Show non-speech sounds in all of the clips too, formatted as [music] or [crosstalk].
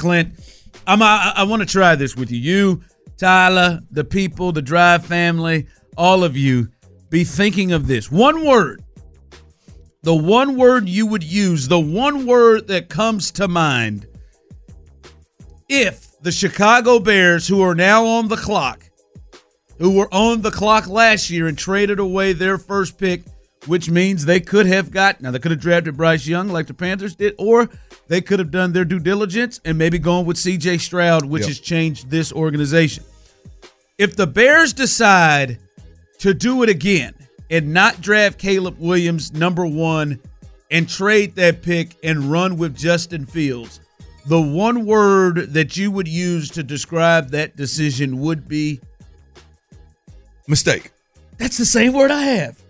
Clint, I'm, I, I want to try this with you. You, Tyler, the people, the Drive family, all of you, be thinking of this. One word. The one word you would use, the one word that comes to mind if the Chicago Bears, who are now on the clock, who were on the clock last year and traded away their first pick which means they could have got now they could have drafted Bryce Young like the Panthers did, or they could have done their due diligence and maybe gone with CJ Stroud, which yep. has changed this organization. If the Bears decide to do it again and not draft Caleb Williams number one and trade that pick and run with Justin Fields, the one word that you would use to describe that decision would be mistake. That's the same word I have.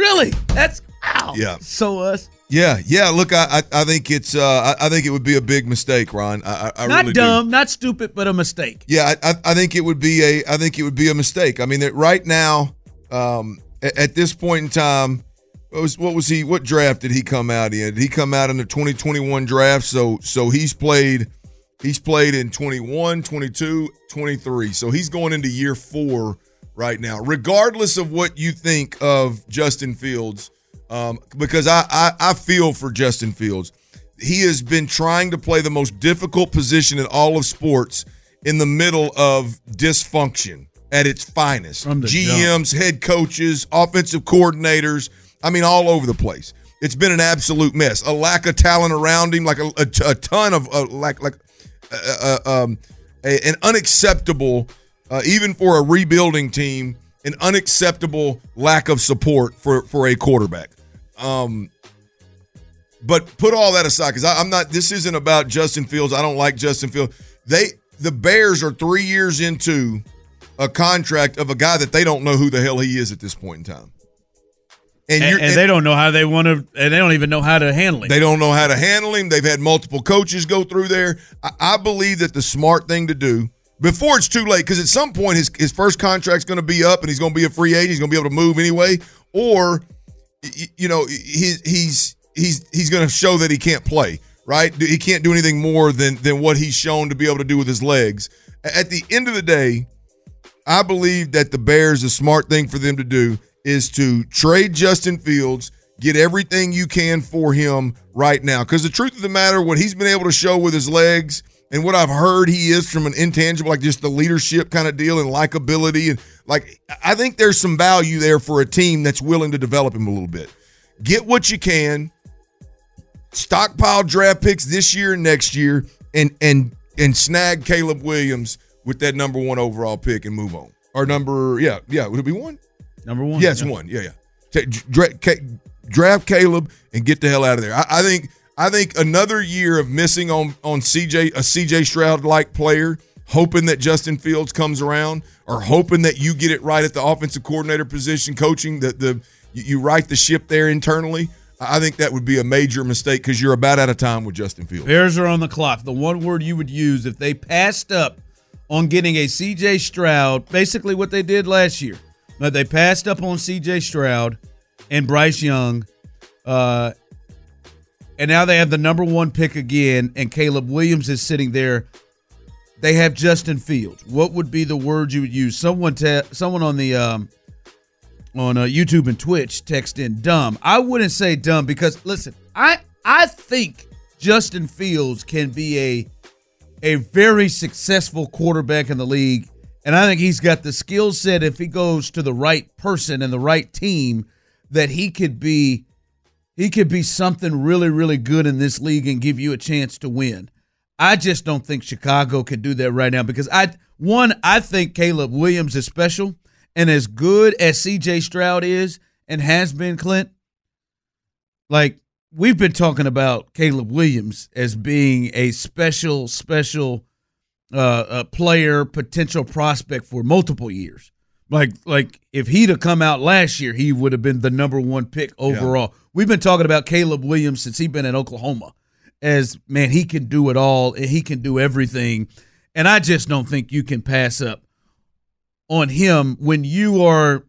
Really? That's wow. Yeah. So us. Yeah, yeah. Look, I, I, I think it's, uh, I, I, think it would be a big mistake, Ron. I, I not really dumb, do. not stupid, but a mistake. Yeah, I, I think it would be a, I think it would be a mistake. I mean, that right now, um, at, at, this point in time, what was, what was he? What draft did he come out in? Did he come out in the 2021 draft? So, so he's played, he's played in 21, 22, 23. So he's going into year four right now, regardless of what you think of Justin Fields, um, because I, I, I feel for Justin Fields. He has been trying to play the most difficult position in all of sports in the middle of dysfunction at its finest. GMs, jump. head coaches, offensive coordinators. I mean, all over the place. It's been an absolute mess. A lack of talent around him, like a, a, a ton of uh, like like uh, uh, um, a, an unacceptable uh, even for a rebuilding team, an unacceptable lack of support for for a quarterback. Um, but put all that aside, because I'm not. This isn't about Justin Fields. I don't like Justin Fields. They the Bears are three years into a contract of a guy that they don't know who the hell he is at this point in time. And, and, and, they don't know how they want to, and they don't even know how to handle him. They don't know how to handle him. They've had multiple coaches go through there. I, I believe that the smart thing to do before it's too late, because at some point his his first contract's going to be up and he's going to be a free agent. He's going to be able to move anyway, or you know he's he's he's he's going to show that he can't play. Right? He can't do anything more than than what he's shown to be able to do with his legs. At the end of the day, I believe that the Bears, the smart thing for them to do is to trade Justin Fields, get everything you can for him right now. Because the truth of the matter, what he's been able to show with his legs and what I've heard he is from an intangible, like just the leadership kind of deal and likability. And like, I think there's some value there for a team that's willing to develop him a little bit. Get what you can, stockpile draft picks this year and next year, and and and snag Caleb Williams with that number one overall pick and move on. Or number, yeah, yeah, would it be one? Number one? Yes, yeah. one. Yeah, yeah. Draft Caleb and get the hell out of there. I, I think I think another year of missing on on CJ a CJ Stroud like player, hoping that Justin Fields comes around, or hoping that you get it right at the offensive coordinator position, coaching that the you right the ship there internally. I think that would be a major mistake because you're about out of time with Justin Fields. Bears are on the clock. The one word you would use if they passed up on getting a CJ Stroud, basically what they did last year, but they passed up on CJ Stroud and Bryce Young. Uh, and now they have the number one pick again, and Caleb Williams is sitting there. They have Justin Fields. What would be the word you would use? Someone, te- someone on the um, on uh, YouTube and Twitch text in dumb. I wouldn't say dumb because listen, I I think Justin Fields can be a a very successful quarterback in the league. And I think he's got the skill set if he goes to the right person and the right team that he could be he could be something really, really good in this league and give you a chance to win. I just don't think Chicago can do that right now because I one, I think Caleb Williams is special and as good as CJ Stroud is and has been Clint, like we've been talking about Caleb Williams as being a special, special uh, a player, potential prospect for multiple years. Like, like if he'd have come out last year, he would have been the number one pick overall. Yeah. We've been talking about Caleb Williams since he's been in Oklahoma. As man, he can do it all and he can do everything. And I just don't think you can pass up on him when you are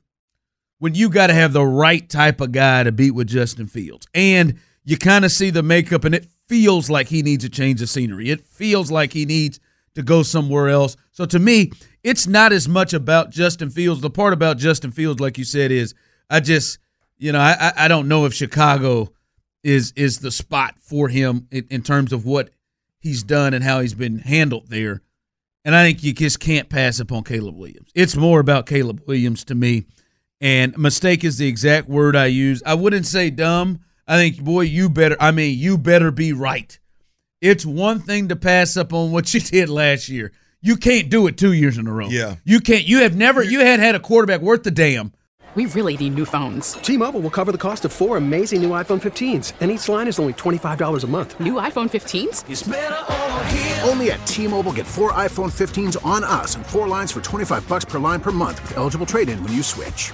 when you got to have the right type of guy to beat with Justin Fields. And you kind of see the makeup, and it feels like he needs a change of scenery. It feels like he needs to go somewhere else. So to me, it's not as much about Justin Fields. The part about Justin Fields, like you said, is I just, you know, I I don't know if Chicago is is the spot for him in, in terms of what he's done and how he's been handled there. And I think you just can't pass upon Caleb Williams. It's more about Caleb Williams to me. And mistake is the exact word I use. I wouldn't say dumb. I think, boy, you better, I mean, you better be right. It's one thing to pass up on what you [laughs] did last year. You can't do it two years in a row. Yeah. You can't, you have never, you had had a quarterback worth the damn. We really need new phones. T Mobile will cover the cost of four amazing new iPhone 15s, and each line is only $25 a month. New iPhone 15s? Only at T Mobile get four iPhone 15s on us and four lines for 25 bucks per line per month with eligible trade in when you switch.